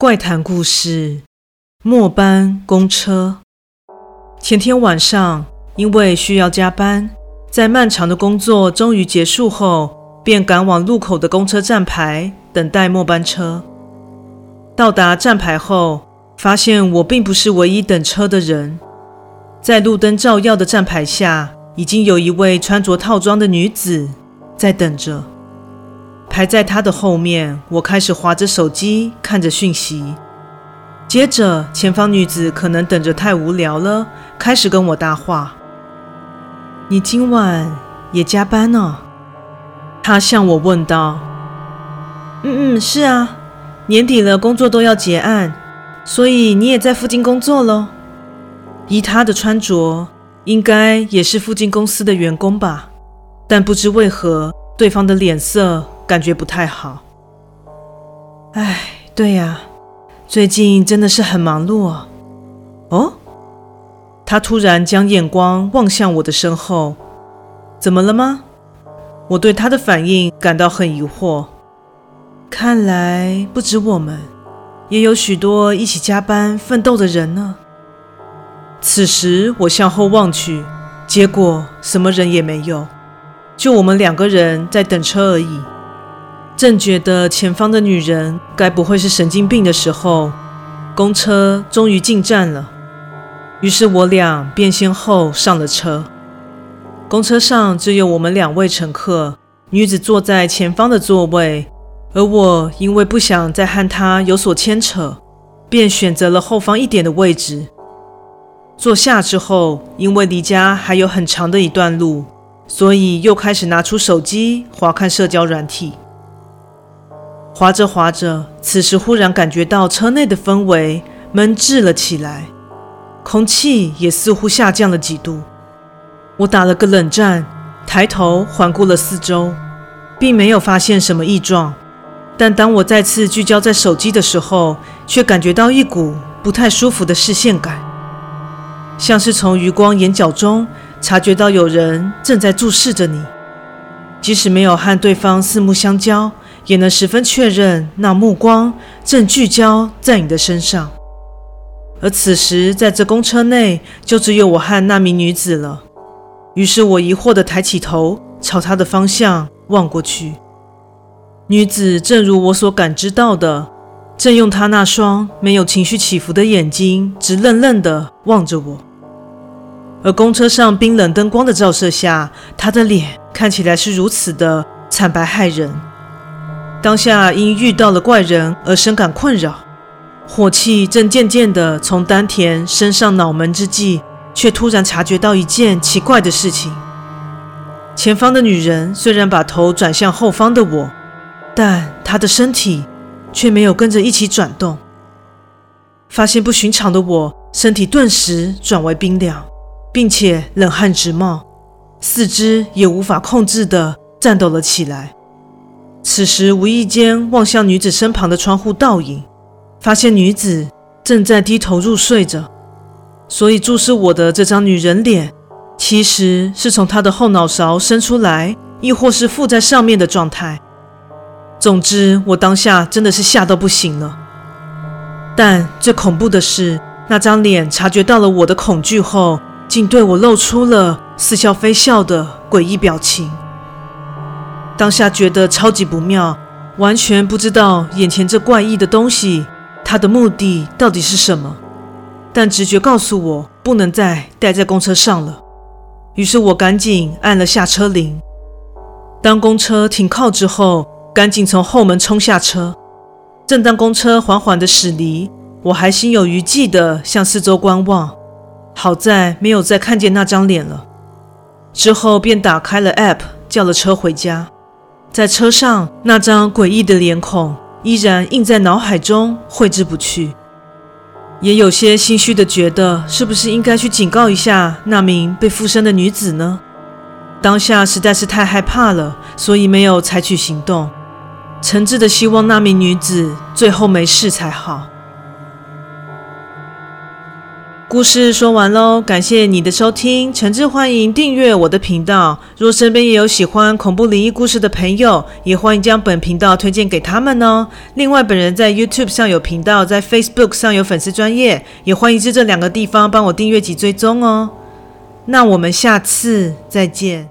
怪谈故事：末班公车。前天晚上，因为需要加班，在漫长的工作终于结束后，便赶往路口的公车站牌等待末班车。到达站牌后，发现我并不是唯一等车的人，在路灯照耀的站牌下，已经有一位穿着套装的女子在等着。排在他的后面，我开始划着手机，看着讯息。接着，前方女子可能等着太无聊了，开始跟我搭话：“你今晚也加班呢？”她向我问道。“嗯嗯，是啊，年底了，工作都要结案，所以你也在附近工作喽？”依她的穿着，应该也是附近公司的员工吧？但不知为何，对方的脸色。感觉不太好。哎，对呀，最近真的是很忙碌哦。哦，他突然将眼光望向我的身后，怎么了吗？我对他的反应感到很疑惑。看来不止我们，也有许多一起加班奋斗的人呢。此时我向后望去，结果什么人也没有，就我们两个人在等车而已。正觉得前方的女人该不会是神经病的时候，公车终于进站了。于是我俩便先后上了车。公车上只有我们两位乘客，女子坐在前方的座位，而我因为不想再和她有所牵扯，便选择了后方一点的位置。坐下之后，因为离家还有很长的一段路，所以又开始拿出手机滑看社交软体。滑着滑着，此时忽然感觉到车内的氛围闷滞了起来，空气也似乎下降了几度。我打了个冷战，抬头环顾了四周，并没有发现什么异状。但当我再次聚焦在手机的时候，却感觉到一股不太舒服的视线感，像是从余光眼角中察觉到有人正在注视着你，即使没有和对方四目相交。也能十分确认，那目光正聚焦在你的身上。而此时，在这公车内，就只有我和那名女子了。于是我疑惑地抬起头，朝她的方向望过去。女子正如我所感知到的，正用她那双没有情绪起伏的眼睛，直愣愣地望着我。而公车上冰冷灯光的照射下，她的脸看起来是如此的惨白骇人。当下因遇到了怪人而深感困扰，火气正渐渐地从丹田升上脑门之际，却突然察觉到一件奇怪的事情：前方的女人虽然把头转向后方的我，但她的身体却没有跟着一起转动。发现不寻常的我，身体顿时转为冰凉，并且冷汗直冒，四肢也无法控制地颤抖了起来。此时无意间望向女子身旁的窗户倒影，发现女子正在低头入睡着，所以注视我的这张女人脸，其实是从她的后脑勺伸出来，亦或是附在上面的状态。总之，我当下真的是吓到不行了。但最恐怖的是，那张脸察觉到了我的恐惧后，竟对我露出了似笑非笑的诡异表情。当下觉得超级不妙，完全不知道眼前这怪异的东西，它的目的到底是什么。但直觉告诉我不能再待在公车上了，于是我赶紧按了下车铃。当公车停靠之后，赶紧从后门冲下车。正当公车缓缓的驶离，我还心有余悸地向四周观望，好在没有再看见那张脸了。之后便打开了 App，叫了车回家。在车上，那张诡异的脸孔依然印在脑海中，挥之不去。也有些心虚的觉得，是不是应该去警告一下那名被附身的女子呢？当下实在是太害怕了，所以没有采取行动，诚挚的希望那名女子最后没事才好。故事说完喽，感谢你的收听，诚挚欢迎订阅我的频道。若身边也有喜欢恐怖灵异故事的朋友，也欢迎将本频道推荐给他们哦。另外，本人在 YouTube 上有频道，在 Facebook 上有粉丝专业，也欢迎至这两个地方帮我订阅及追踪哦。那我们下次再见。